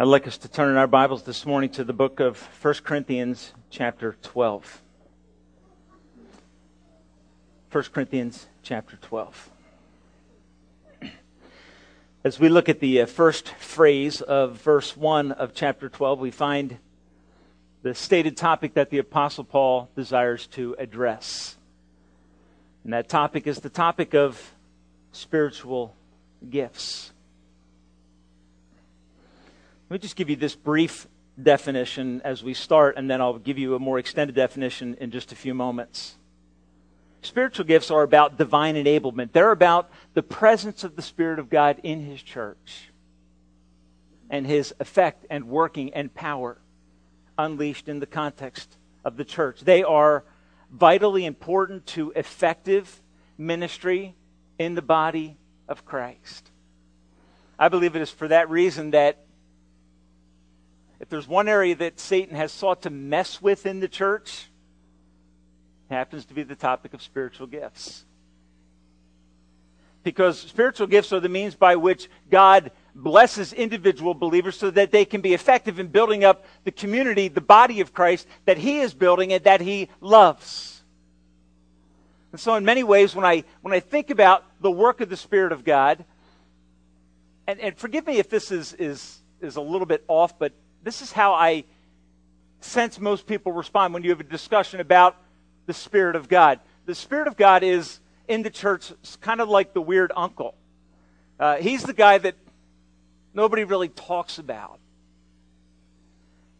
I'd like us to turn in our Bibles this morning to the book of 1 Corinthians, chapter 12. 1 Corinthians, chapter 12. As we look at the uh, first phrase of verse 1 of chapter 12, we find the stated topic that the Apostle Paul desires to address. And that topic is the topic of spiritual gifts. Let me just give you this brief definition as we start, and then I'll give you a more extended definition in just a few moments. Spiritual gifts are about divine enablement, they're about the presence of the Spirit of God in His church and His effect and working and power unleashed in the context of the church. They are vitally important to effective ministry in the body of Christ. I believe it is for that reason that if there's one area that Satan has sought to mess with in the church, it happens to be the topic of spiritual gifts. Because spiritual gifts are the means by which God blesses individual believers so that they can be effective in building up the community, the body of Christ that He is building and that He loves. And so, in many ways, when I, when I think about the work of the Spirit of God, and, and forgive me if this is, is, is a little bit off, but this is how I sense most people respond when you have a discussion about the Spirit of God. The Spirit of God is in the church kind of like the weird uncle. Uh, he's the guy that nobody really talks about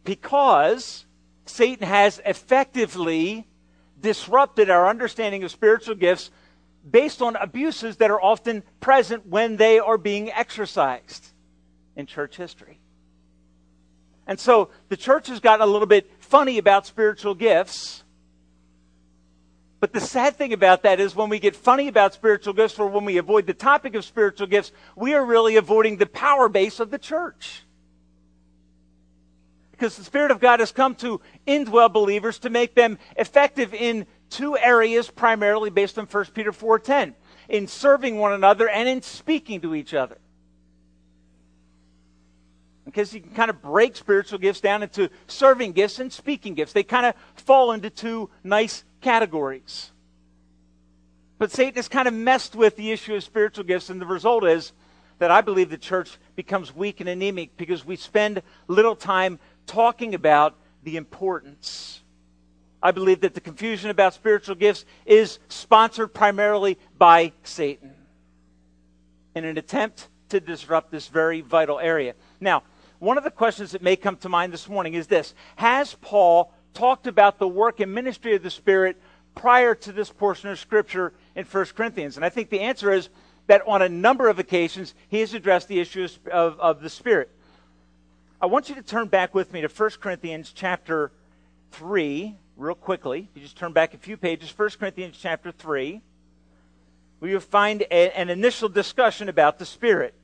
because Satan has effectively disrupted our understanding of spiritual gifts based on abuses that are often present when they are being exercised in church history. And so the church has gotten a little bit funny about spiritual gifts. But the sad thing about that is when we get funny about spiritual gifts or when we avoid the topic of spiritual gifts, we are really avoiding the power base of the church. Because the Spirit of God has come to indwell believers to make them effective in two areas primarily based on 1 Peter 4:10, in serving one another and in speaking to each other because you can kind of break spiritual gifts down into serving gifts and speaking gifts. They kind of fall into two nice categories. But Satan has kind of messed with the issue of spiritual gifts, and the result is that I believe the church becomes weak and anemic because we spend little time talking about the importance. I believe that the confusion about spiritual gifts is sponsored primarily by Satan in an attempt to disrupt this very vital area. Now, one of the questions that may come to mind this morning is this Has Paul talked about the work and ministry of the Spirit prior to this portion of Scripture in 1 Corinthians? And I think the answer is that on a number of occasions he has addressed the issue of, of the Spirit. I want you to turn back with me to 1 Corinthians chapter 3, real quickly. You just turn back a few pages, 1 Corinthians chapter 3, where you'll find a, an initial discussion about the Spirit.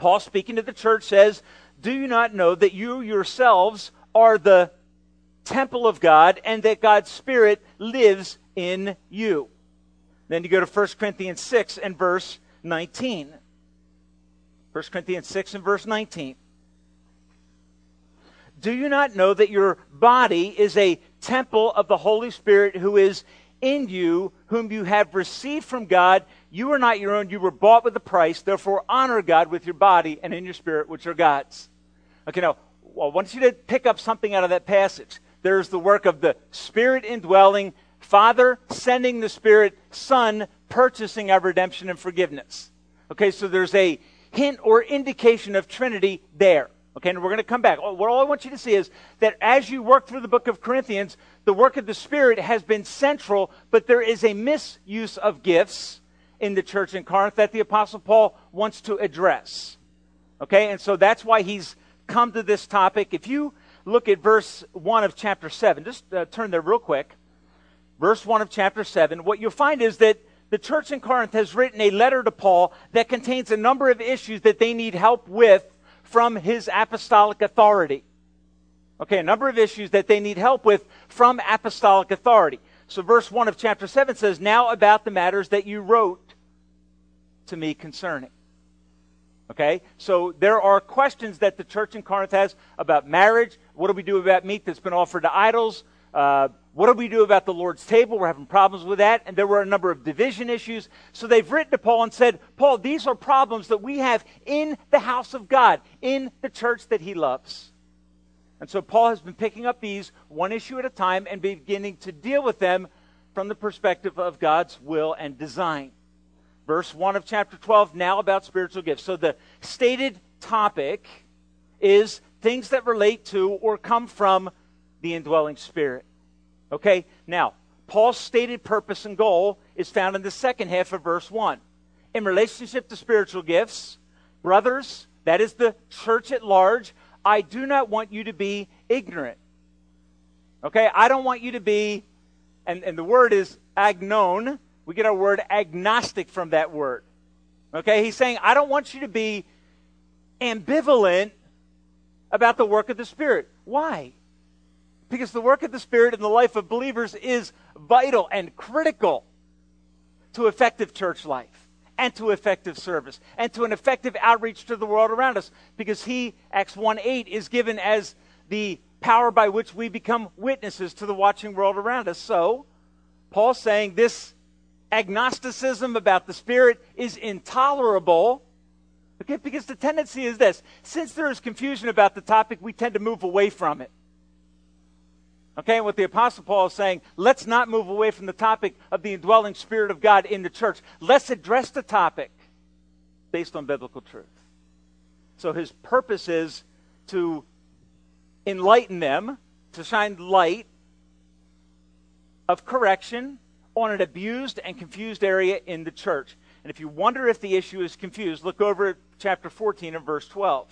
Paul, speaking to the church, says, Do you not know that you yourselves are the temple of God and that God's Spirit lives in you? Then you go to 1 Corinthians 6 and verse 19. 1 Corinthians 6 and verse 19. Do you not know that your body is a temple of the Holy Spirit who is in you, whom you have received from God? You are not your own. You were bought with a price. Therefore, honor God with your body and in your spirit, which are God's. Okay, now, I want you to pick up something out of that passage. There's the work of the Spirit indwelling, Father sending the Spirit, Son purchasing our redemption and forgiveness. Okay, so there's a hint or indication of Trinity there. Okay, and we're going to come back. Oh, what all I want you to see is that as you work through the book of Corinthians, the work of the Spirit has been central, but there is a misuse of gifts in the church in Corinth that the Apostle Paul wants to address. Okay, and so that's why he's come to this topic. If you look at verse 1 of chapter 7, just uh, turn there real quick. Verse 1 of chapter 7, what you'll find is that the church in Corinth has written a letter to Paul that contains a number of issues that they need help with from his apostolic authority. Okay, a number of issues that they need help with from apostolic authority. So, verse 1 of chapter 7 says, Now about the matters that you wrote to me concerning. Okay? So there are questions that the church in Corinth has about marriage. What do we do about meat that's been offered to idols? Uh, what do we do about the Lord's table? We're having problems with that. And there were a number of division issues. So they've written to Paul and said, Paul, these are problems that we have in the house of God, in the church that he loves. And so Paul has been picking up these one issue at a time and beginning to deal with them from the perspective of God's will and design. Verse 1 of chapter 12, now about spiritual gifts. So the stated topic is things that relate to or come from the indwelling spirit. Okay? Now, Paul's stated purpose and goal is found in the second half of verse 1. In relationship to spiritual gifts, brothers, that is the church at large, I do not want you to be ignorant. Okay? I don't want you to be, and, and the word is agnon. We get our word agnostic from that word. Okay? He's saying, I don't want you to be ambivalent about the work of the Spirit. Why? Because the work of the Spirit in the life of believers is vital and critical to effective church life and to effective service and to an effective outreach to the world around us. Because he, Acts 1 8, is given as the power by which we become witnesses to the watching world around us. So, Paul's saying this agnosticism about the Spirit is intolerable. Okay, because the tendency is this since there is confusion about the topic, we tend to move away from it. Okay, and what the Apostle Paul is saying, let's not move away from the topic of the indwelling Spirit of God in the church. Let's address the topic based on biblical truth. So his purpose is to enlighten them, to shine light of correction on an abused and confused area in the church. And if you wonder if the issue is confused, look over at chapter 14 and verse 12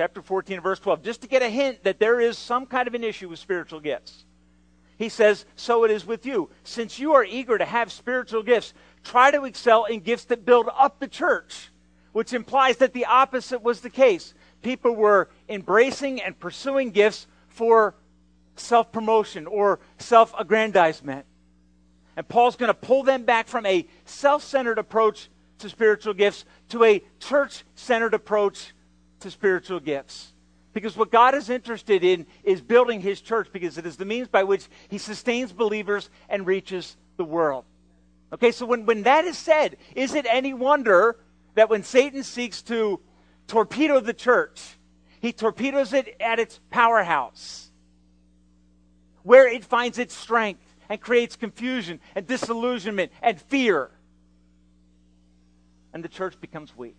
chapter 14 and verse 12, just to get a hint that there is some kind of an issue with spiritual gifts. He says, So it is with you. Since you are eager to have spiritual gifts, try to excel in gifts that build up the church, which implies that the opposite was the case. People were embracing and pursuing gifts for self promotion or self aggrandizement. And Paul's going to pull them back from a self centered approach to spiritual gifts to a church centered approach to spiritual gifts. Because what God is interested in is building his church because it is the means by which he sustains believers and reaches the world. Okay, so when, when that is said, is it any wonder that when Satan seeks to torpedo the church, he torpedoes it at its powerhouse, where it finds its strength and creates confusion and disillusionment and fear. And the church becomes weak.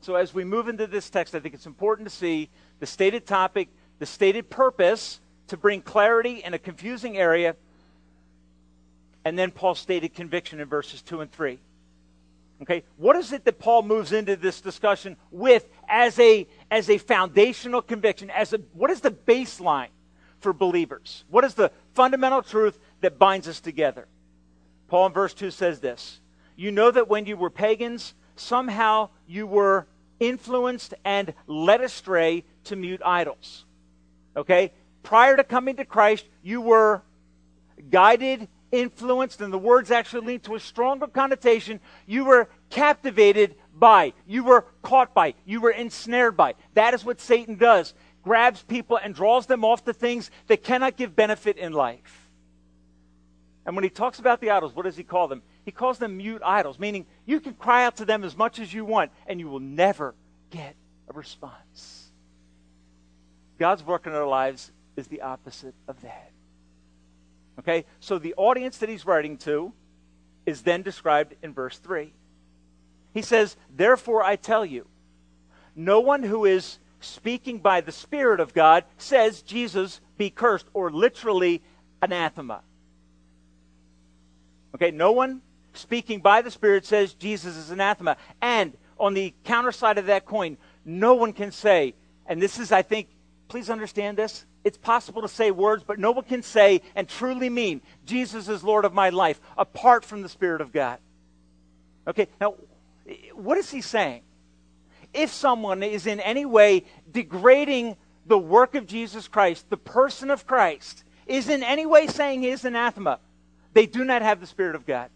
So, as we move into this text, I think it's important to see the stated topic, the stated purpose to bring clarity in a confusing area, and then Paul's stated conviction in verses 2 and 3. Okay, what is it that Paul moves into this discussion with as a, as a foundational conviction? As a, what is the baseline for believers? What is the fundamental truth that binds us together? Paul in verse 2 says this You know that when you were pagans, somehow you were influenced and led astray to mute idols. Okay? Prior to coming to Christ, you were guided, influenced, and the words actually lead to a stronger connotation. You were captivated by, you were caught by, you were ensnared by. That is what Satan does grabs people and draws them off to things that cannot give benefit in life. And when he talks about the idols, what does he call them? He calls them mute idols, meaning you can cry out to them as much as you want, and you will never get a response. God's work in our lives is the opposite of that. Okay? So the audience that he's writing to is then described in verse 3. He says, Therefore I tell you, no one who is speaking by the Spirit of God says Jesus be cursed, or literally anathema. Okay, no one speaking by the Spirit says Jesus is anathema. And on the counter side of that coin, no one can say, and this is, I think, please understand this. It's possible to say words, but no one can say and truly mean, Jesus is Lord of my life, apart from the Spirit of God. Okay, now, what is he saying? If someone is in any way degrading the work of Jesus Christ, the person of Christ, is in any way saying he is anathema, they do not have the Spirit of God.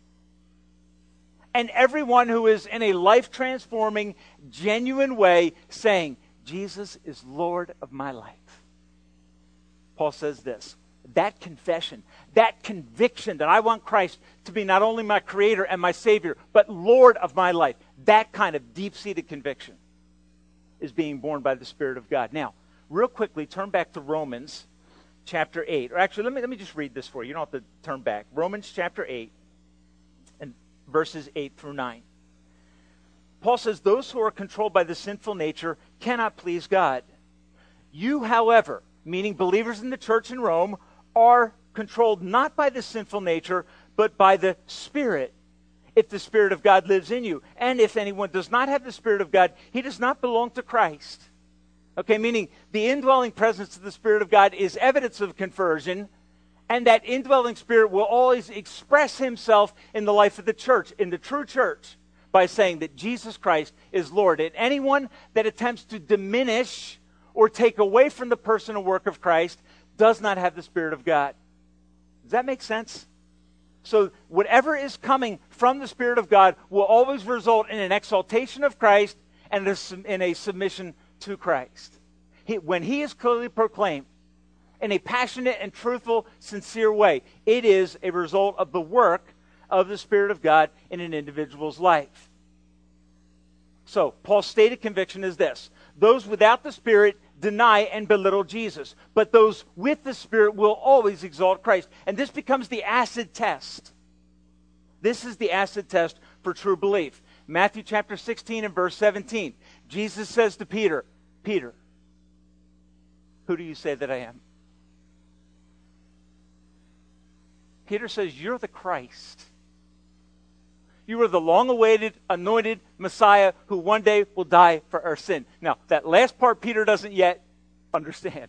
and everyone who is in a life transforming, genuine way saying, Jesus is Lord of my life. Paul says this that confession, that conviction that I want Christ to be not only my creator and my savior, but Lord of my life, that kind of deep seated conviction is being born by the Spirit of God. Now, real quickly, turn back to Romans chapter 8. Or actually, let me, let me just read this for you. You don't have to turn back. Romans chapter 8 and verses 8 through 9. Paul says, Those who are controlled by the sinful nature cannot please God. You, however, meaning believers in the church in Rome, are controlled not by the sinful nature, but by the Spirit, if the Spirit of God lives in you. And if anyone does not have the Spirit of God, he does not belong to Christ. Okay, meaning the indwelling presence of the Spirit of God is evidence of conversion, and that indwelling Spirit will always express himself in the life of the church, in the true church, by saying that Jesus Christ is Lord. And anyone that attempts to diminish or take away from the person and work of Christ does not have the Spirit of God. Does that make sense? So, whatever is coming from the Spirit of God will always result in an exaltation of Christ and in a submission to Christ. He, when he is clearly proclaimed in a passionate and truthful, sincere way, it is a result of the work of the Spirit of God in an individual's life. So, Paul's stated conviction is this those without the Spirit deny and belittle Jesus, but those with the Spirit will always exalt Christ. And this becomes the acid test. This is the acid test for true belief. Matthew chapter 16 and verse 17. Jesus says to Peter, Peter, who do you say that I am? Peter says, You're the Christ. You are the long awaited, anointed Messiah who one day will die for our sin. Now, that last part Peter doesn't yet understand.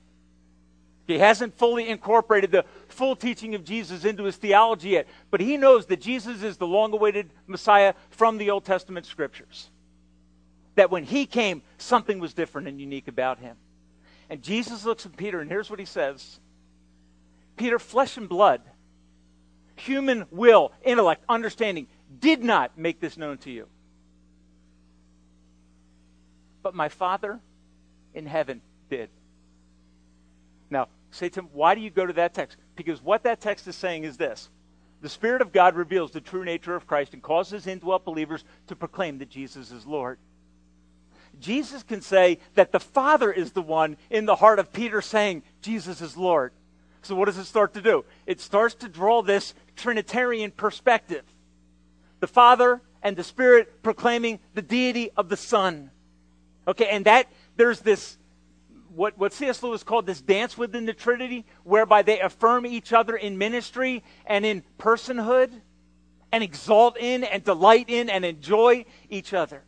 He hasn't fully incorporated the full teaching of Jesus into his theology yet, but he knows that Jesus is the long awaited Messiah from the Old Testament scriptures that when he came, something was different and unique about him. And Jesus looks at Peter, and here's what he says Peter, flesh and blood, human will, intellect, understanding, did not make this known to you. But my Father in heaven did. Now, say to him, why do you go to that text? Because what that text is saying is this the Spirit of God reveals the true nature of Christ and causes indwelt believers to proclaim that Jesus is Lord. Jesus can say that the Father is the one in the heart of Peter saying, Jesus is Lord. So, what does it start to do? It starts to draw this Trinitarian perspective. The Father and the Spirit proclaiming the deity of the Son. Okay, and that, there's this, what, what C.S. Lewis called this dance within the Trinity, whereby they affirm each other in ministry and in personhood, and exalt in and delight in and enjoy each other.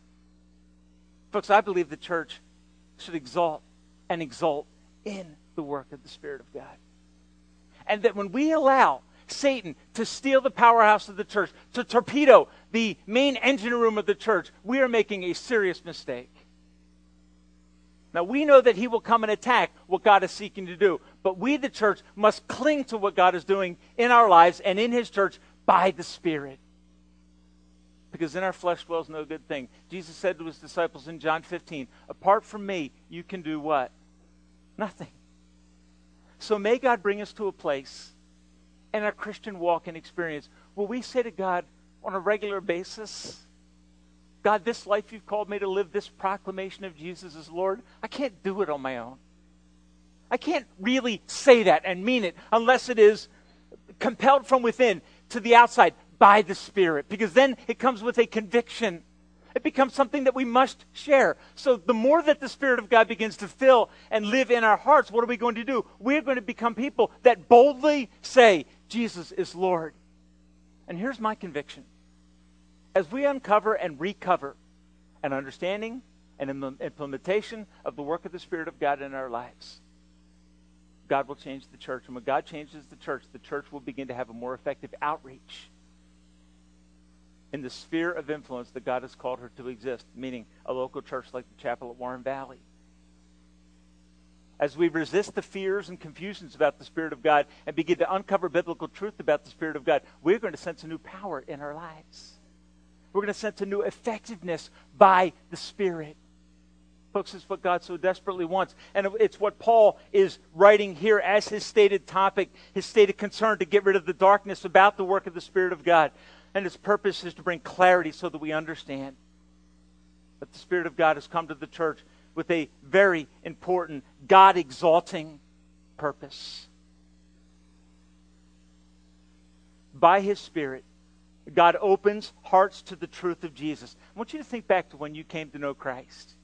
Folks, I believe the church should exalt and exalt in the work of the Spirit of God. And that when we allow Satan to steal the powerhouse of the church, to torpedo the main engine room of the church, we are making a serious mistake. Now, we know that he will come and attack what God is seeking to do, but we, the church, must cling to what God is doing in our lives and in his church by the Spirit because in our flesh dwells no good thing. Jesus said to his disciples in John 15, Apart from me, you can do what? Nothing. So may God bring us to a place in our Christian walk and experience where we say to God on a regular basis, God, this life you've called me to live, this proclamation of Jesus as Lord, I can't do it on my own. I can't really say that and mean it unless it is compelled from within to the outside by the Spirit, because then it comes with a conviction. It becomes something that we must share. So the more that the Spirit of God begins to fill and live in our hearts, what are we going to do? We're going to become people that boldly say, Jesus is Lord. And here's my conviction. As we uncover and recover an understanding and implementation of the work of the Spirit of God in our lives, God will change the church. And when God changes the church, the church will begin to have a more effective outreach in the sphere of influence that God has called her to exist, meaning a local church like the chapel at Warren Valley. As we resist the fears and confusions about the Spirit of God and begin to uncover biblical truth about the Spirit of God, we're going to sense a new power in our lives. We're going to sense a new effectiveness by the Spirit. Folks, it's what God so desperately wants. And it's what Paul is writing here as his stated topic, his stated concern to get rid of the darkness about the work of the Spirit of God. And his purpose is to bring clarity so that we understand that the Spirit of God has come to the church with a very important, God exalting purpose. By his Spirit, God opens hearts to the truth of Jesus. I want you to think back to when you came to know Christ.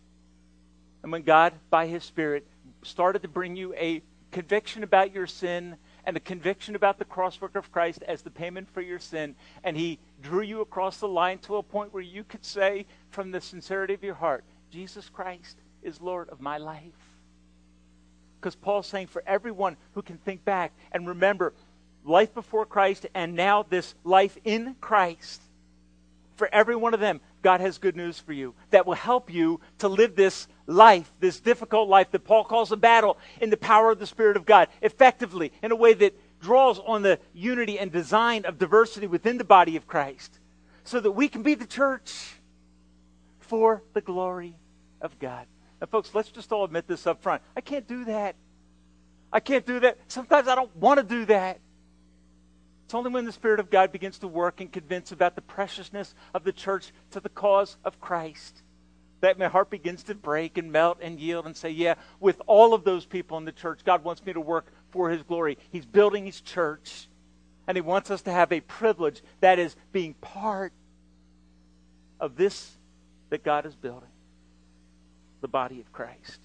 And when God, by His Spirit, started to bring you a conviction about your sin and a conviction about the cross work of Christ as the payment for your sin, and He drew you across the line to a point where you could say from the sincerity of your heart, Jesus Christ is Lord of my life. Because Paul's saying for everyone who can think back and remember life before Christ and now this life in Christ, for every one of them, God has good news for you that will help you to live this life, this difficult life that Paul calls a battle, in the power of the Spirit of God, effectively, in a way that draws on the unity and design of diversity within the body of Christ, so that we can be the church for the glory of God. Now, folks, let's just all admit this up front. I can't do that. I can't do that. Sometimes I don't want to do that. It's only when the Spirit of God begins to work and convince about the preciousness of the church to the cause of Christ that my heart begins to break and melt and yield and say, Yeah, with all of those people in the church, God wants me to work for His glory. He's building His church, and He wants us to have a privilege that is being part of this that God is building the body of Christ.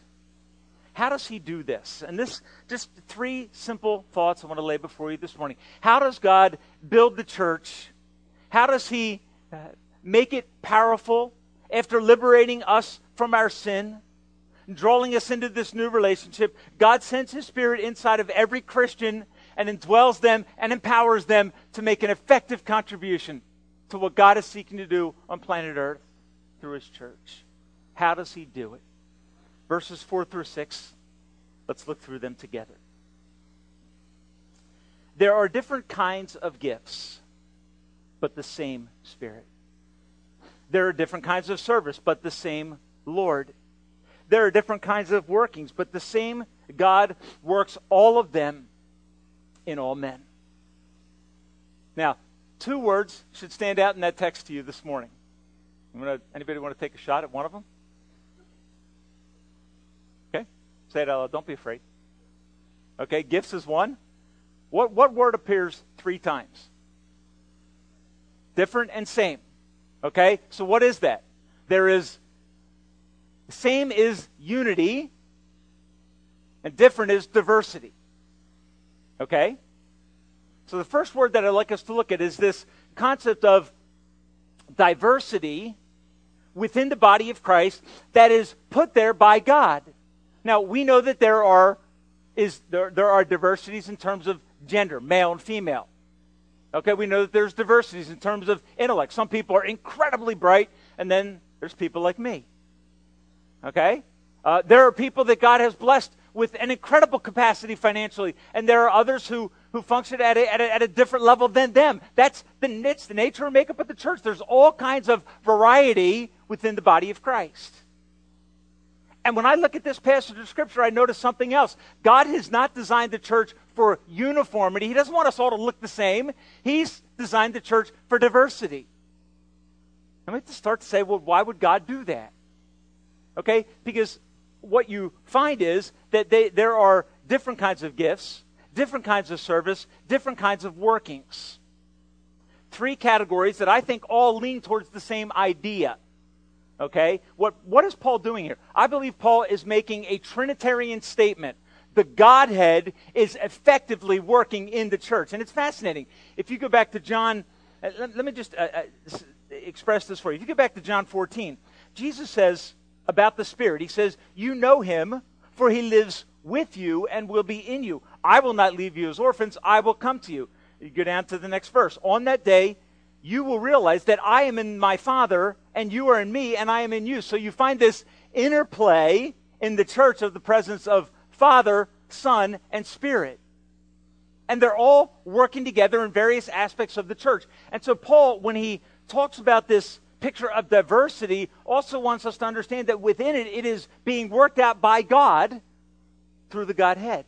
How does he do this? And this, just three simple thoughts I want to lay before you this morning. How does God build the church? How does he uh, make it powerful after liberating us from our sin? And drawing us into this new relationship, God sends His Spirit inside of every Christian and indwells them and empowers them to make an effective contribution to what God is seeking to do on planet Earth through His church. How does He do it? verses 4 through 6. Let's look through them together. There are different kinds of gifts, but the same Spirit. There are different kinds of service, but the same Lord. There are different kinds of workings, but the same God works all of them in all men. Now, two words should stand out in that text to you this morning. Anybody want to take a shot at one of them? Say it out oh, loud. Don't be afraid. Okay, gifts is one. What, what word appears three times? Different and same. Okay, so what is that? There is, same is unity, and different is diversity. Okay? So the first word that I'd like us to look at is this concept of diversity within the body of Christ that is put there by God. Now, we know that there are, is, there, there are diversities in terms of gender, male and female. Okay, we know that there's diversities in terms of intellect. Some people are incredibly bright, and then there's people like me. Okay? Uh, there are people that God has blessed with an incredible capacity financially, and there are others who, who function at a, at, a, at a different level than them. That's the, it's the nature and makeup of the church. There's all kinds of variety within the body of Christ. And when I look at this passage of Scripture, I notice something else. God has not designed the church for uniformity. He doesn't want us all to look the same. He's designed the church for diversity. And we have to start to say, well, why would God do that? Okay? Because what you find is that they, there are different kinds of gifts, different kinds of service, different kinds of workings. Three categories that I think all lean towards the same idea. Okay? What, what is Paul doing here? I believe Paul is making a Trinitarian statement. The Godhead is effectively working in the church. And it's fascinating. If you go back to John, uh, let, let, me just uh, uh, express this for you. If you go back to John 14, Jesus says about the Spirit, He says, You know Him, for He lives with you and will be in you. I will not leave you as orphans, I will come to you. You go down to the next verse. On that day, you will realize that I am in my Father, and you are in me, and I am in you. So you find this interplay in the church of the presence of Father, Son, and Spirit. And they're all working together in various aspects of the church. And so, Paul, when he talks about this picture of diversity also wants us to understand that within it, it is being worked out by God through the Godhead.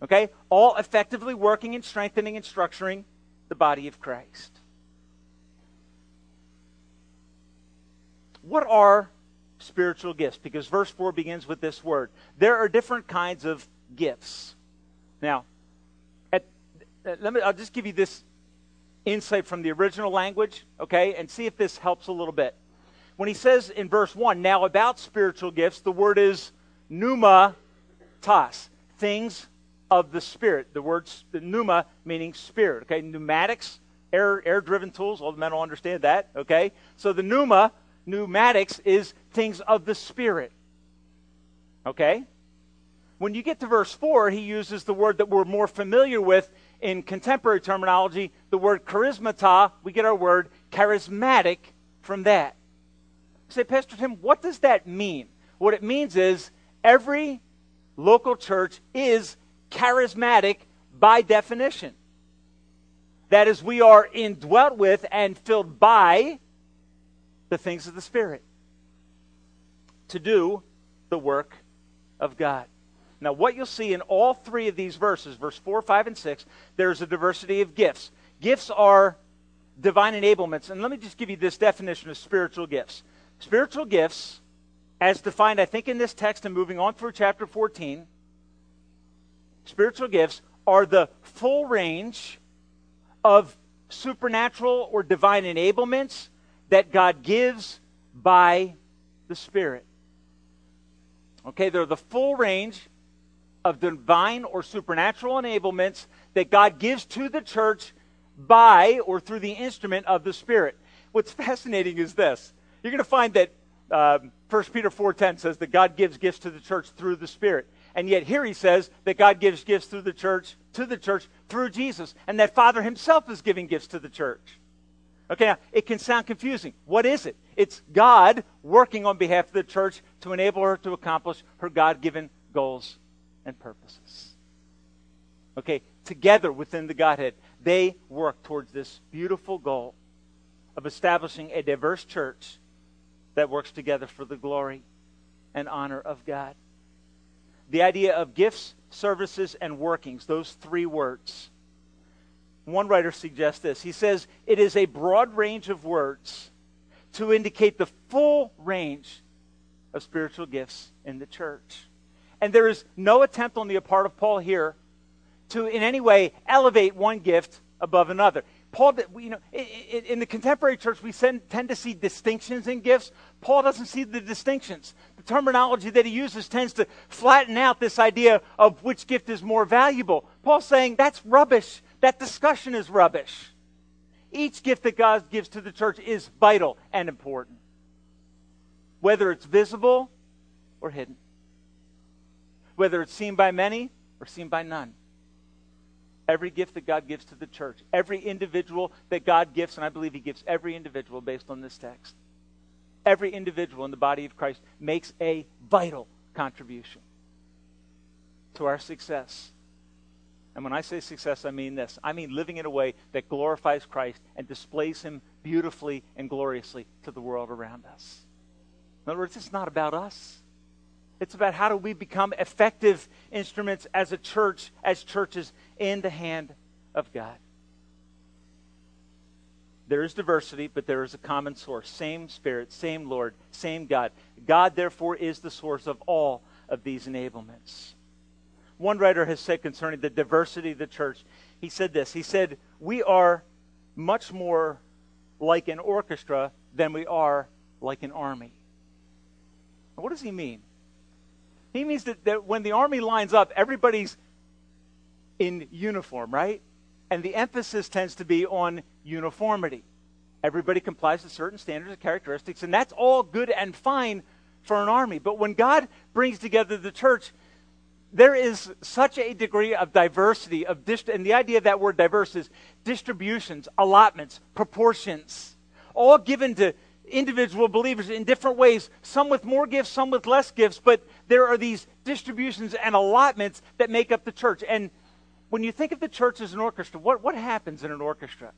Okay? All effectively working and strengthening and structuring the body of Christ. What are spiritual gifts? Because verse 4 begins with this word. There are different kinds of gifts. Now, at, uh, let me, I'll just give you this insight from the original language, okay, and see if this helps a little bit. When he says in verse 1, now about spiritual gifts, the word is pneuma tas, things of the Spirit. The word the pneuma meaning spirit. Okay, pneumatics, air air driven tools. All the men will understand that. Okay, so the pneuma pneumatics is things of the Spirit. Okay. When you get to verse four, he uses the word that we're more familiar with in contemporary terminology, the word charismata. We get our word charismatic from that. say, Pastor Tim, what does that mean? What it means is every local church is charismatic by definition. That is, we are indwelt with and filled by the things of the Spirit to do the work of God. Now, what you'll see in all three of these verses, verse 4, 5, and 6, there's a diversity of gifts. Gifts are divine enablements. And let me just give you this definition of spiritual gifts. Spiritual gifts, as defined, I think, in this text and moving on through chapter 14, spiritual gifts are the full range of supernatural or divine enablements that God gives by the Spirit. Okay, they're the full range of divine or supernatural enablements that God gives to the church by or through the instrument of the Spirit. What's fascinating is this. You're going to find that um, 1 Peter 4.10 says that God gives gifts to the church through the Spirit. And yet here he says that God gives gifts through the church, to the church, through Jesus. And that Father himself is giving gifts to the church. Okay, now it can sound confusing. What is it? It's God working on behalf of the church to enable her to accomplish her God given goals and purposes. Okay, together within the Godhead, they work towards this beautiful goal of establishing a diverse church that works together for the glory and honor of God. The idea of gifts, services, and workings, those three words. One writer suggests this. He says it is a broad range of words to indicate the full range of spiritual gifts in the church. And there is no attempt on the part of Paul here to in any way elevate one gift above another. Paul, you know, in the contemporary church, we tend to see distinctions in gifts. Paul doesn't see the distinctions. The terminology that he uses tends to flatten out this idea of which gift is more valuable. Paul's saying that's rubbish. That discussion is rubbish. Each gift that God gives to the church is vital and important, whether it's visible or hidden, whether it's seen by many or seen by none every gift that God gives to the church, every individual that God gives, and I believe He gives every individual based on this text. Every individual in the body of Christ makes a vital contribution to our success. And when I say success, I mean this I mean living in a way that glorifies Christ and displays Him beautifully and gloriously to the world around us. In other words, it's not about us. It's about how do we become effective instruments as a church, as churches, in the hand of God. There is diversity, but there is a common source. Same Spirit, same Lord, same God. God, therefore, is the source of all of these enablements. One writer has said concerning the diversity of the church, he said this. He said, We are much more like an orchestra than we are like an army. What does he mean? He means that, that when the army lines up, everybody's in uniform, right? And the emphasis tends to be on uniformity. Everybody complies to certain standards and characteristics, and that's all good and fine for an army. But when God brings together the church, there is such a degree of diversity of dist- and the idea of that word diverse is distributions, allotments, proportions, all given to individual believers in different ways, some with more gifts, some with less gifts, but there are these distributions and allotments that make up the church. And when you think of the church as an orchestra, what, what happens in an orchestra?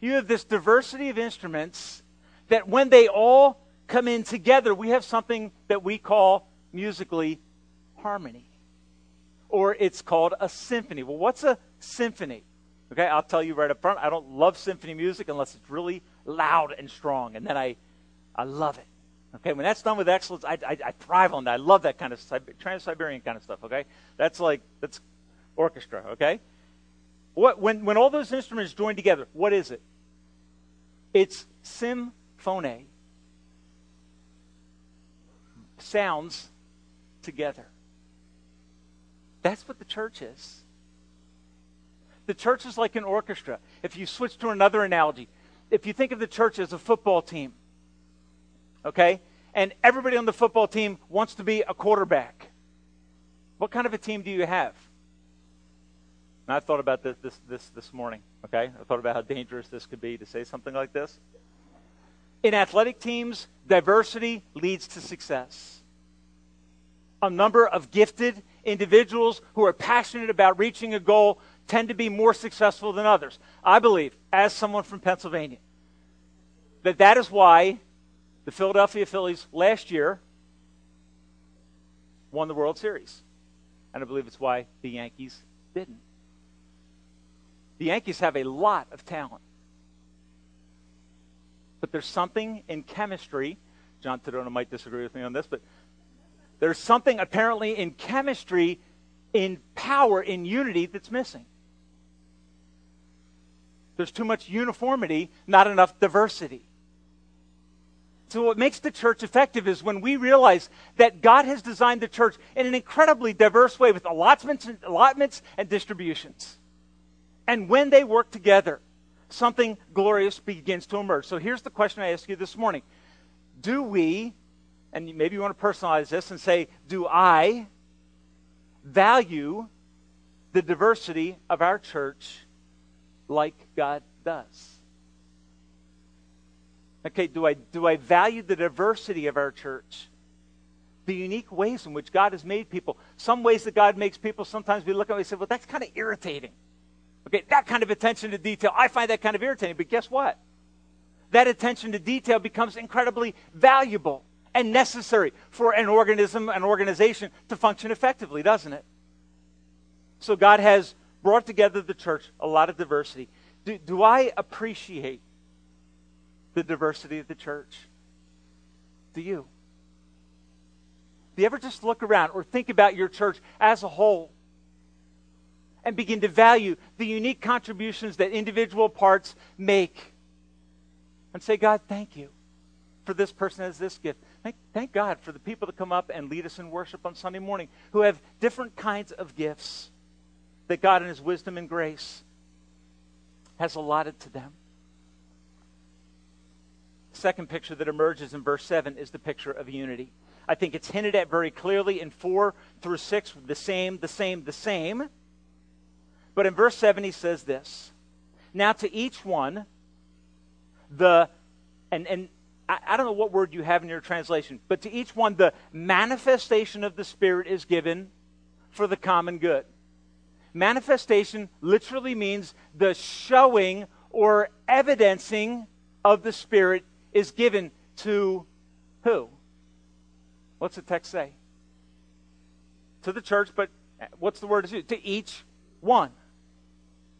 You have this diversity of instruments that when they all come in together, we have something that we call musically harmony. Or it's called a symphony. Well, what's a symphony? Okay, I'll tell you right up front, I don't love symphony music unless it's really loud and strong, and then I, I love it. Okay, when that's done with excellence, I, I, I thrive on that. I love that kind of Trans Siberian kind of stuff. Okay, that's like that's orchestra. Okay, what when when all those instruments join together, what is it? It's symphony. Sounds together. That's what the church is. The church is like an orchestra. If you switch to another analogy, if you think of the church as a football team, okay, and everybody on the football team wants to be a quarterback, what kind of a team do you have? And I thought about this, this, this this morning, okay? I thought about how dangerous this could be to say something like this. In athletic teams, diversity leads to success. A number of gifted individuals who are passionate about reaching a goal tend to be more successful than others. I believe, as someone from Pennsylvania, that that is why the Philadelphia Phillies last year won the World Series. And I believe it's why the Yankees didn't. The Yankees have a lot of talent. But there's something in chemistry. John Tadona might disagree with me on this, but there's something apparently in chemistry, in power, in unity that's missing. There's too much uniformity, not enough diversity. So, what makes the church effective is when we realize that God has designed the church in an incredibly diverse way with allotments and, allotments and distributions. And when they work together, something glorious begins to emerge. So, here's the question I ask you this morning Do we, and maybe you want to personalize this and say, Do I value the diversity of our church like God does? Okay, do I, do I value the diversity of our church? The unique ways in which God has made people. Some ways that God makes people, sometimes we look at it and say, well, that's kind of irritating. Okay, that kind of attention to detail, I find that kind of irritating. But guess what? That attention to detail becomes incredibly valuable and necessary for an organism, an organization to function effectively, doesn't it? So God has brought together the church, a lot of diversity. Do, do I appreciate the diversity of the church? Do you? Do you ever just look around or think about your church as a whole and begin to value the unique contributions that individual parts make? And say, God, thank you for this person as this gift. Thank, thank God for the people that come up and lead us in worship on Sunday morning who have different kinds of gifts that God, in His wisdom and grace, has allotted to them The second picture that emerges in verse 7 is the picture of unity. I think it's hinted at very clearly in 4 through 6, the same, the same, the same. But in verse 7, he says this Now to each one, the, and, and I, I don't know what word you have in your translation, but to each one, the manifestation of the Spirit is given for the common good. Manifestation literally means the showing or evidencing of the Spirit is given to who? What's the text say? To the church, but eh, what's the word to each one.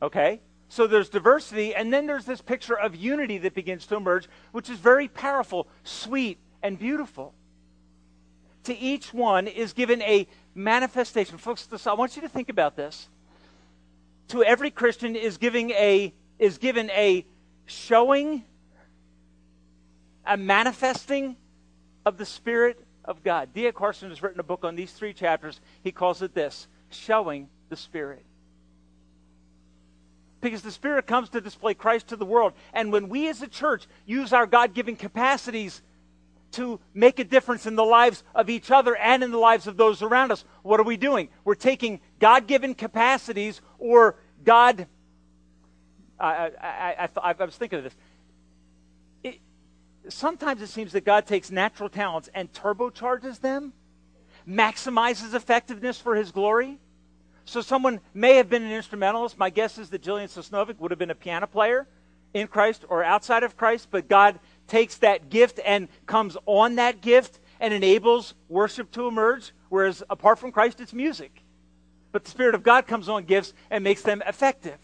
Okay? So there's diversity, and then there's this picture of unity that begins to emerge, which is very powerful, sweet, and beautiful. To each one is given a manifestation. Folks, I want you to think about this. To every Christian is giving a is given a showing a manifesting of the Spirit of God. D.A. Carson has written a book on these three chapters. He calls it this Showing the Spirit. Because the Spirit comes to display Christ to the world. And when we as a church use our God given capacities to make a difference in the lives of each other and in the lives of those around us, what are we doing? We're taking God given capacities or God. I, I, I, I was thinking of this sometimes it seems that God takes natural talents and turbocharges them, maximizes effectiveness for his glory. So someone may have been an instrumentalist. My guess is that Jillian Sosnovic would have been a piano player in Christ or outside of Christ, but God takes that gift and comes on that gift and enables worship to emerge, whereas apart from Christ, it's music. But the Spirit of God comes on gifts and makes them effective.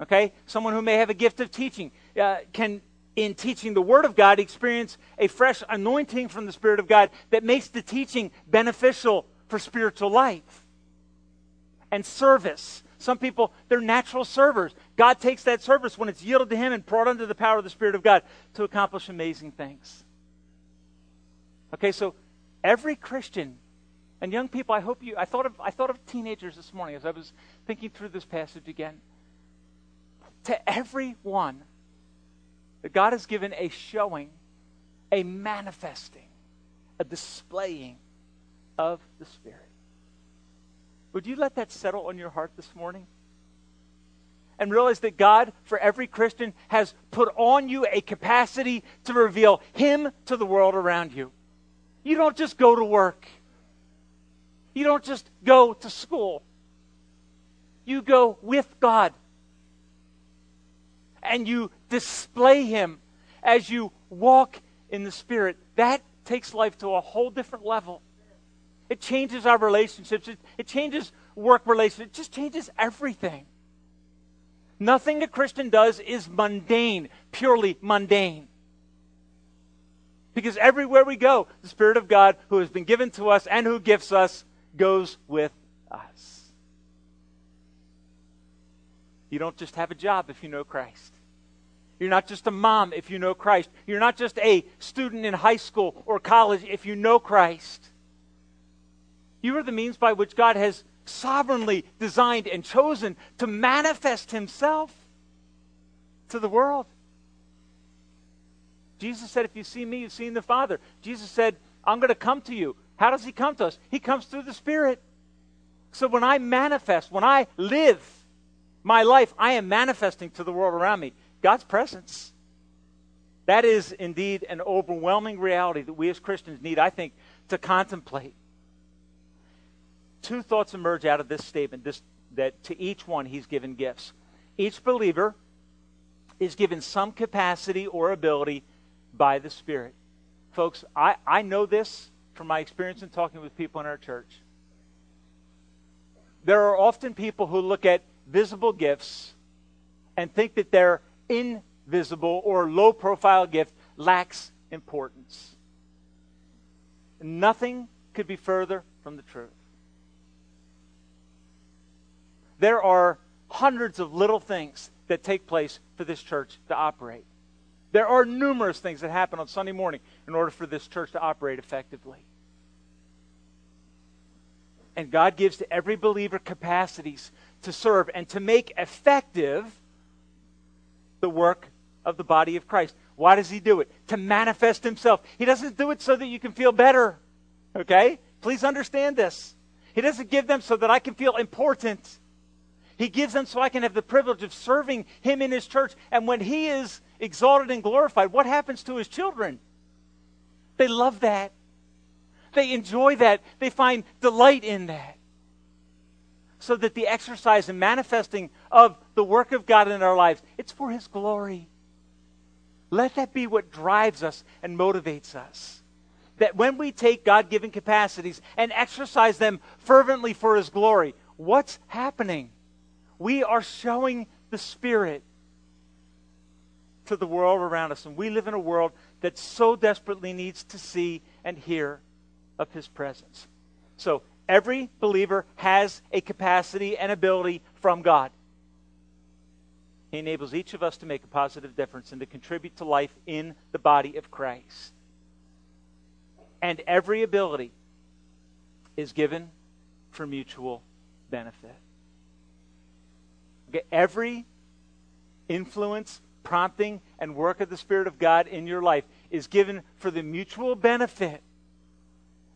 Okay? Someone who may have a gift of teaching uh, can, in teaching the Word of God, experience a fresh anointing from the Spirit of God that makes the teaching beneficial for spiritual life and service. Some people, they're natural servers. God takes that service when it's yielded to Him and brought under the power of the Spirit of God to accomplish amazing things. Okay, so every Christian and young people, I hope you, I thought of, I thought of teenagers this morning as I was thinking through this passage again. To everyone, that God has given a showing, a manifesting, a displaying of the Spirit. Would you let that settle on your heart this morning? And realize that God, for every Christian, has put on you a capacity to reveal Him to the world around you. You don't just go to work. You don't just go to school. You go with God. And you display Him as you walk in the Spirit. That takes life to a whole different level. It changes our relationships, it, it changes work relationships, it just changes everything. Nothing a Christian does is mundane, purely mundane. Because everywhere we go, the Spirit of God, who has been given to us and who gifts us, goes with us. You don't just have a job if you know Christ. You're not just a mom if you know Christ. You're not just a student in high school or college if you know Christ. You are the means by which God has sovereignly designed and chosen to manifest himself to the world. Jesus said, If you see me, you've seen the Father. Jesus said, I'm going to come to you. How does he come to us? He comes through the Spirit. So when I manifest, when I live my life, I am manifesting to the world around me God's presence. That is indeed an overwhelming reality that we as Christians need, I think, to contemplate. Two thoughts emerge out of this statement this, that to each one he's given gifts. Each believer is given some capacity or ability by the Spirit. Folks, I, I know this from my experience in talking with people in our church. There are often people who look at visible gifts and think that their invisible or low profile gift lacks importance. Nothing could be further from the truth. There are hundreds of little things that take place for this church to operate. There are numerous things that happen on Sunday morning in order for this church to operate effectively. And God gives to every believer capacities to serve and to make effective the work of the body of Christ. Why does He do it? To manifest Himself. He doesn't do it so that you can feel better. Okay? Please understand this. He doesn't give them so that I can feel important. He gives them so I can have the privilege of serving Him in His church. And when He is exalted and glorified, what happens to His children? They love that. They enjoy that. They find delight in that. So that the exercise and manifesting of the work of God in our lives, it's for His glory. Let that be what drives us and motivates us. That when we take God given capacities and exercise them fervently for His glory, what's happening? we are showing the Spirit to the world around us. And we live in a world that so desperately needs to see and hear of His presence. So every believer has a capacity and ability from God. He enables each of us to make a positive difference and to contribute to life in the body of Christ. And every ability is given for mutual benefit. Okay, every influence, prompting, and work of the Spirit of God in your life is given for the mutual benefit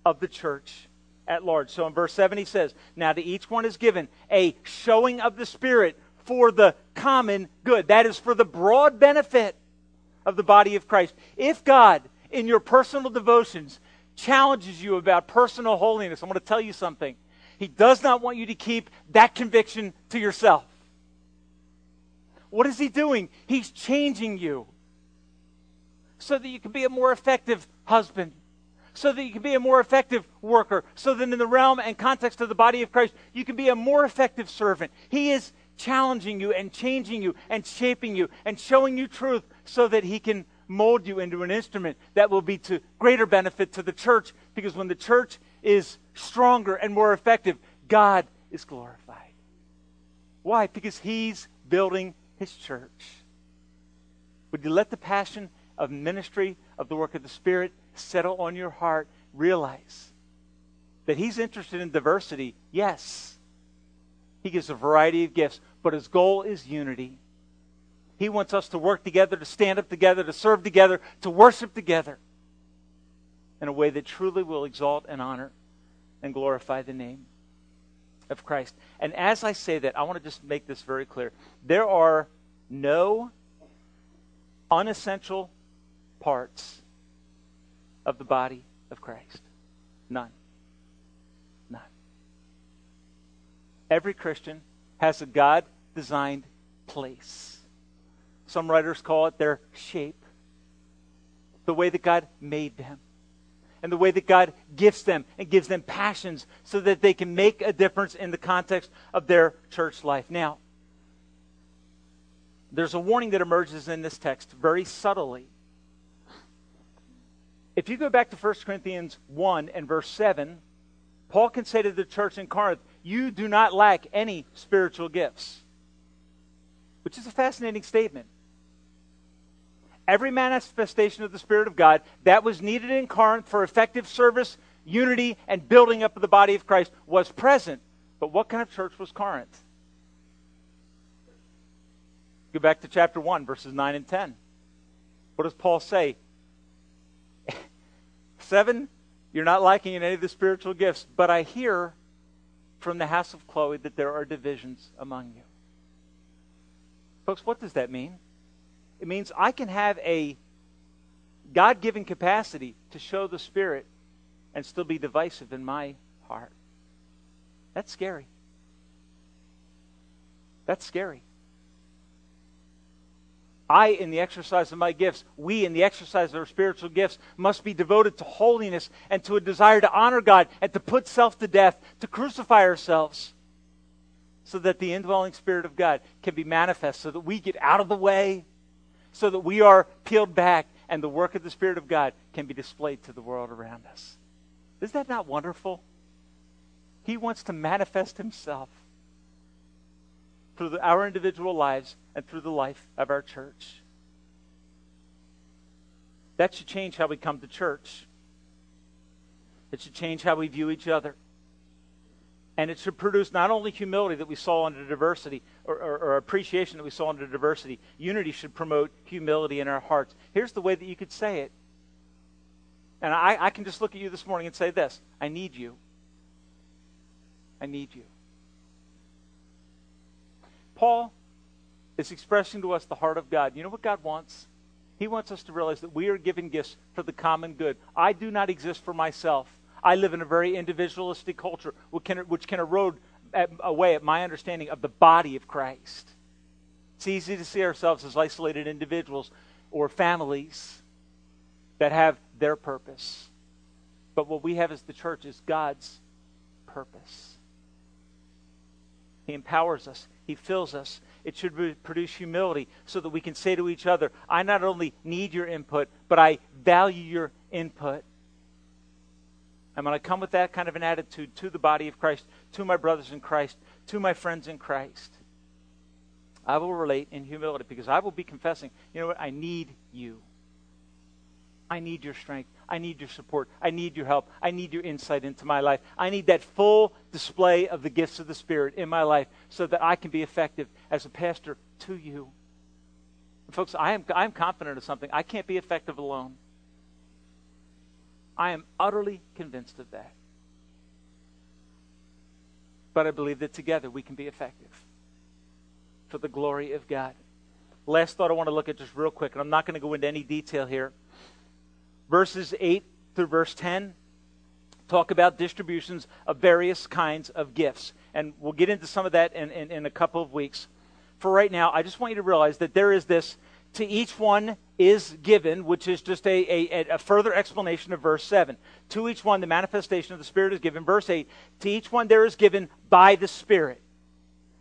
of the church at large. So in verse 7, he says, Now to each one is given a showing of the Spirit for the common good. That is for the broad benefit of the body of Christ. If God, in your personal devotions, challenges you about personal holiness, I'm going to tell you something. He does not want you to keep that conviction to yourself. What is he doing? He's changing you. so that you can be a more effective husband, so that you can be a more effective worker, so that in the realm and context of the body of Christ, you can be a more effective servant. He is challenging you and changing you and shaping you and showing you truth so that He can mold you into an instrument that will be to greater benefit to the church because when the church is stronger and more effective, God is glorified. Why? Because He's building His church. Would you let the passion of ministry, of the work of the Spirit, settle on your heart? Realize that He's interested in diversity, yes. He gives a variety of gifts, but His goal is unity. He wants us to work together, to stand up together, to serve together, to worship together in a way that truly will exalt and honor and glorify the name of Christ. And as I say that, I want to just make this very clear. There are no unessential parts of the body of Christ. None. None. Every Christian has a God designed place. Some writers call it their shape, the way that God made them and the way that God gifts them and gives them passions so that they can make a difference in the context of their church life. Now, there's a warning that emerges in this text very subtly. If you go back to 1 Corinthians 1 and verse 7, Paul can say to the church in Corinth, You do not lack any spiritual gifts, which is a fascinating statement every manifestation of the Spirit of God that was needed in Corinth for effective service, unity, and building up of the body of Christ was present. But what kind of church was Corinth? Go back to chapter 1, verses 9 and 10. What does Paul say? Seven, you're not lacking in any of the spiritual gifts, but I hear from the house of Chloe that there are divisions among you. Folks, what does that mean? It means I can have a God given capacity to show the Spirit and still be divisive in my heart. That's scary. That's scary. I, in the exercise of my gifts, we, in the exercise of our spiritual gifts, must be devoted to holiness and to a desire to honor God and to put self to death, to crucify ourselves, so that the indwelling Spirit of God can be manifest, so that we get out of the way so that we are peeled back and the work of the Spirit of God can be displayed to the world around us. Is that not wonderful? He wants to manifest himself through the, our individual lives and through the life of our church. That should change how we come to church. It should change how we view each other. And it should produce not only humility that we saw under diversity or, or, or, appreciation that we saw under diversity, unity should promote humility in our hearts. Here's the way that you could say it. And I, I can just look at you this morning and say this I need you. I need you. Paul is expressing to us the heart of God. You know what God wants? He wants us to realize that we are given gifts for the common good. I do not exist for myself. I live in a very individualistic culture, which can, which can erode at, away at my understanding of the body of Christ. It's easy to see ourselves as isolated individuals or families that have their purpose. But what we have as the church is God's purpose. He empowers us, He fills us. It should produce humility so that we can say to each other, I not only need your input, but I value your input. I'm going to come with that kind of an attitude to the body of Christ, to my brothers in Christ, to my friends in Christ. I will relate in humility because I will be confessing, you know what? I need you. I need your strength. I need your support. I need your help. I need your insight into my life. I need that full display of the gifts of the Spirit in my life so that I can be effective as a pastor to you. And folks, I am, I am confident of something. I can't be effective alone. I am utterly convinced of that. But I believe that together we can be effective for the glory of God. Last thought I want to look at just real quick, and I'm not going to go into any detail here. Verses 8 through verse 10 talk about distributions of various kinds of gifts. And we'll get into some of that in, in, in a couple of weeks. For right now, I just want you to realize that there is this to each one is given, which is just a, a, a, further explanation of verse 7. To each one, the manifestation of the Spirit is given. Verse 8, to each one there is given by the Spirit.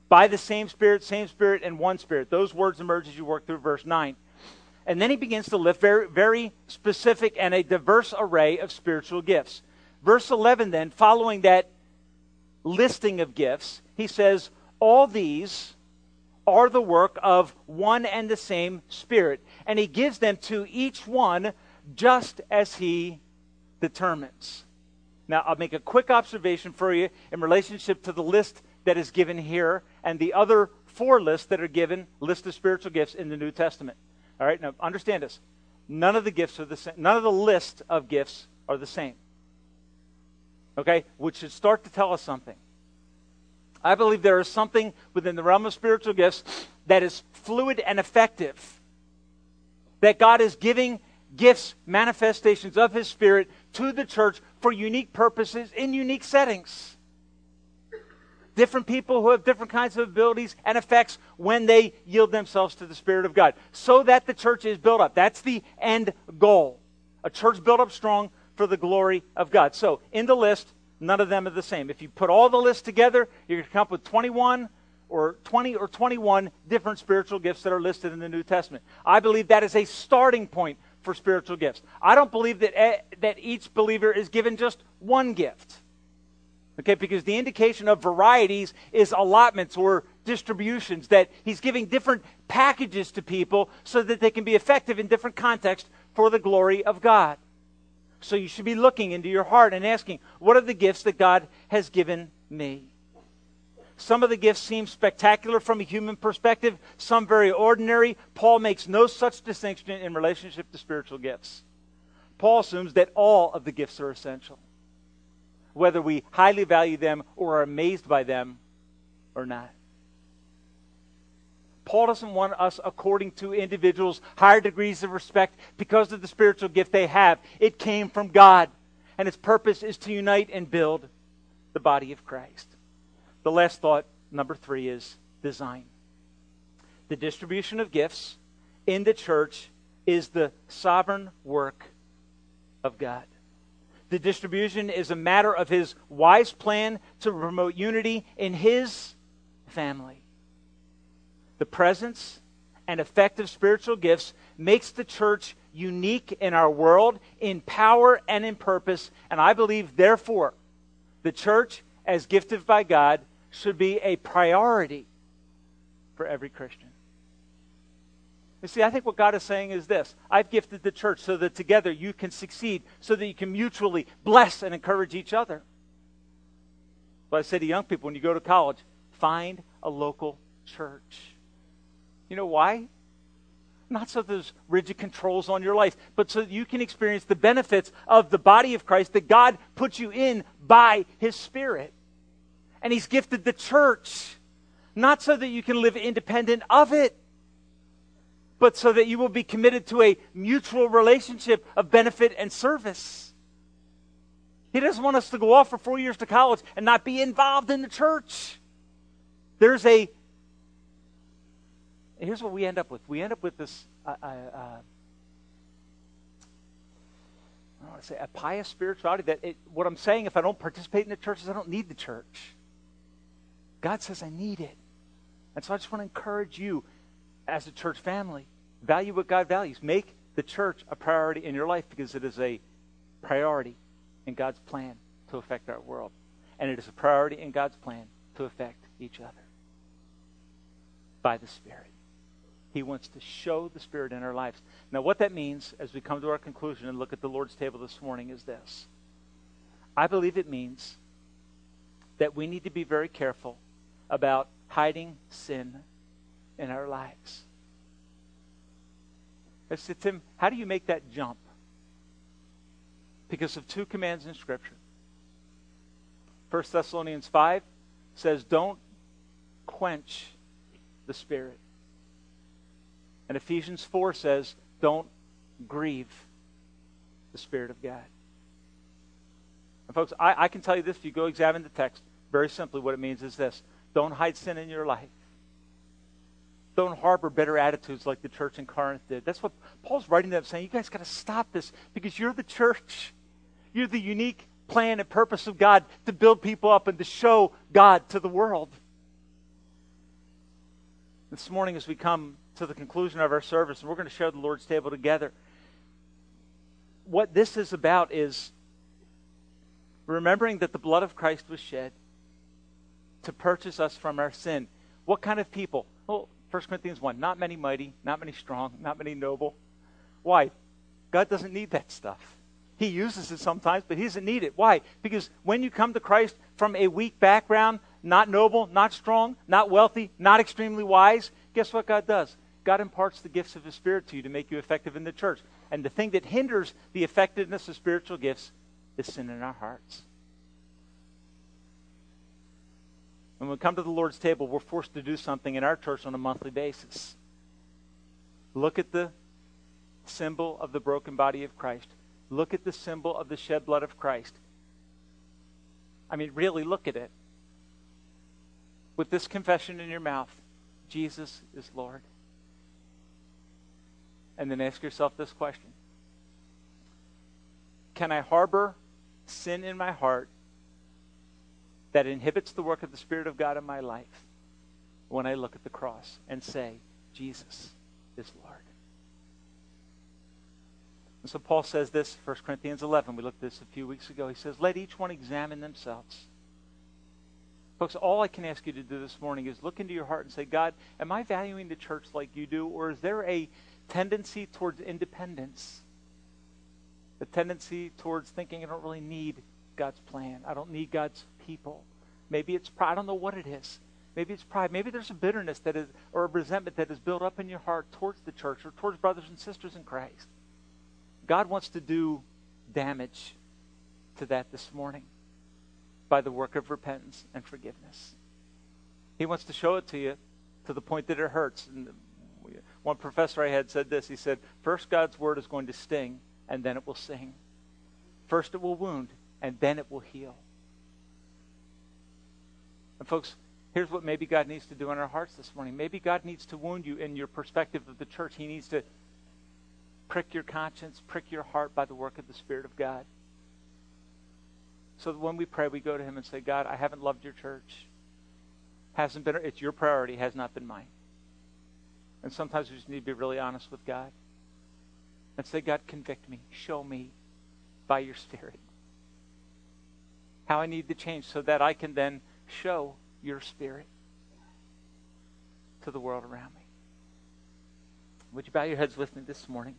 By the same Spirit, same Spirit, and one Spirit. Those words emerge as you work through verse 9. And then he begins to lift very, very specific and a diverse array of spiritual gifts. Verse 11, then, following that listing of gifts, he says, All these are the work of one and the same Spirit. And he gives them to each one just as he determines. Now, I'll make a quick observation for you in relationship to the list that is given here and the other four lists that are given, list of spiritual gifts in the New Testament. All right, now understand this. None of the gifts are the same. None of the list of gifts are the same. Okay, which should start to tell us something. I believe there is something within the realm of spiritual gifts that is fluid and effective. That God is giving gifts, manifestations of His Spirit to the church for unique purposes in unique settings. Different people who have different kinds of abilities and effects when they yield themselves to the Spirit of God, so that the church is built up. That's the end goal. A church built up strong for the glory of God. So, in the list, none of them are the same. If you put all the lists together, you're going to come up with 21 or 20 or 21 different spiritual gifts that are listed in the New Testament. I believe that is a starting point for spiritual gifts. I don't believe that, eh, that each believer is given just one gift. Okay, because the indication of varieties is allotments or distributions, that he's giving different packages to people so that they can be effective in different contexts for the glory of God. So you should be looking into your heart and asking, what are the gifts that God has given me? Some of the gifts seem spectacular from a human perspective, some very ordinary. Paul makes no such distinction in relationship to spiritual gifts. Paul assumes that all of the gifts are essential, whether we highly value them or are amazed by them or not. Paul doesn't want us according to individuals' higher degrees of respect because of the spiritual gift they have. It came from God, and its purpose is to unite and build the body of Christ. The last thought, number three, is design. The distribution of gifts in the church is the sovereign work of God. The distribution is a matter of his wise plan to promote unity in his family. The presence and effective spiritual gifts makes the church unique in our world in power and in purpose. And I believe, therefore, the church, as gifted by God, should be a priority for every Christian. You see, I think what God is saying is this I've gifted the church so that together you can succeed, so that you can mutually bless and encourage each other. But I say to young people when you go to college, find a local church. You know why? Not so there's rigid controls on your life, but so you can experience the benefits of the body of Christ that God put you in by His Spirit. And He's gifted the church, not so that you can live independent of it, but so that you will be committed to a mutual relationship of benefit and service. He doesn't want us to go off for four years to college and not be involved in the church. There's a here's what we end up with. We end up with this, uh, uh, uh, I don't want to say, a pious spirituality that it, what I'm saying, if I don't participate in the church, is I don't need the church. God says I need it. And so I just want to encourage you as a church family, value what God values. Make the church a priority in your life because it is a priority in God's plan to affect our world. And it is a priority in God's plan to affect each other by the Spirit. He wants to show the Spirit in our lives. Now, what that means as we come to our conclusion and look at the Lord's table this morning is this I believe it means that we need to be very careful about hiding sin in our lives. I said, Tim, how do you make that jump? Because of two commands in Scripture. 1 Thessalonians 5 says, Don't quench the Spirit. And Ephesians 4 says, don't grieve the Spirit of God. And folks, I, I, can tell you this if you go examine the text, very simply what it means is this don't hide sin in your life. Don't harbor bitter attitudes like the church in Corinth did. That's what Paul's writing them saying. You guys got to stop this because you're the church. You're the unique plan and purpose of God to build people up and to show God to the world. This morning, as we come to the conclusion of our service, and we're going to share the Lord's table together, what this is about is remembering that the blood of Christ was shed to purchase us from our sin. What kind of people? Well, 1 Corinthians 1 not many mighty, not many strong, not many noble. Why? God doesn't need that stuff. He uses it sometimes, but he doesn't need it. Why? Because when you come to Christ from a weak background, not noble, not strong, not wealthy, not extremely wise, guess what God does? God imparts the gifts of His Spirit to you to make you effective in the church. And the thing that hinders the effectiveness of spiritual gifts is sin in our hearts. When we come to the Lord's table, we're forced to do something in our church on a monthly basis. Look at the symbol of the broken body of Christ. Look at the symbol of the shed blood of Christ. I mean, really look at it. With this confession in your mouth, Jesus is Lord. And then ask yourself this question Can I harbor sin in my heart that inhibits the work of the Spirit of God in my life when I look at the cross and say, Jesus is Lord. And so Paul says this, 1 Corinthians 11. We looked at this a few weeks ago. He says, Let each one examine themselves. Folks, all I can ask you to do this morning is look into your heart and say, God, am I valuing the church like you do, or is there a tendency towards independence? A tendency towards thinking I don't really need God's plan. I don't need God's people. Maybe it's pride. I don't know what it is. Maybe it's pride. Maybe there's a bitterness that is, or a resentment that is built up in your heart towards the church or towards brothers and sisters in Christ. God wants to do damage to that this morning by the work of repentance and forgiveness. He wants to show it to you to the point that it hurts. And one professor I had said this. He said, First, God's word is going to sting, and then it will sing. First, it will wound, and then it will heal. And folks, here's what maybe God needs to do in our hearts this morning. Maybe God needs to wound you in your perspective of the church. He needs to prick your conscience, prick your heart by the work of the Spirit of God. So that when we pray, we go to Him and say, God, I haven't loved your church. Hasn't been, it's your priority, has not been mine. And sometimes we just need to be really honest with God and say, God, convict me. Show me by your Spirit how I need to change so that I can then show your spirit to the world around me. Would you bow your heads with me this morning?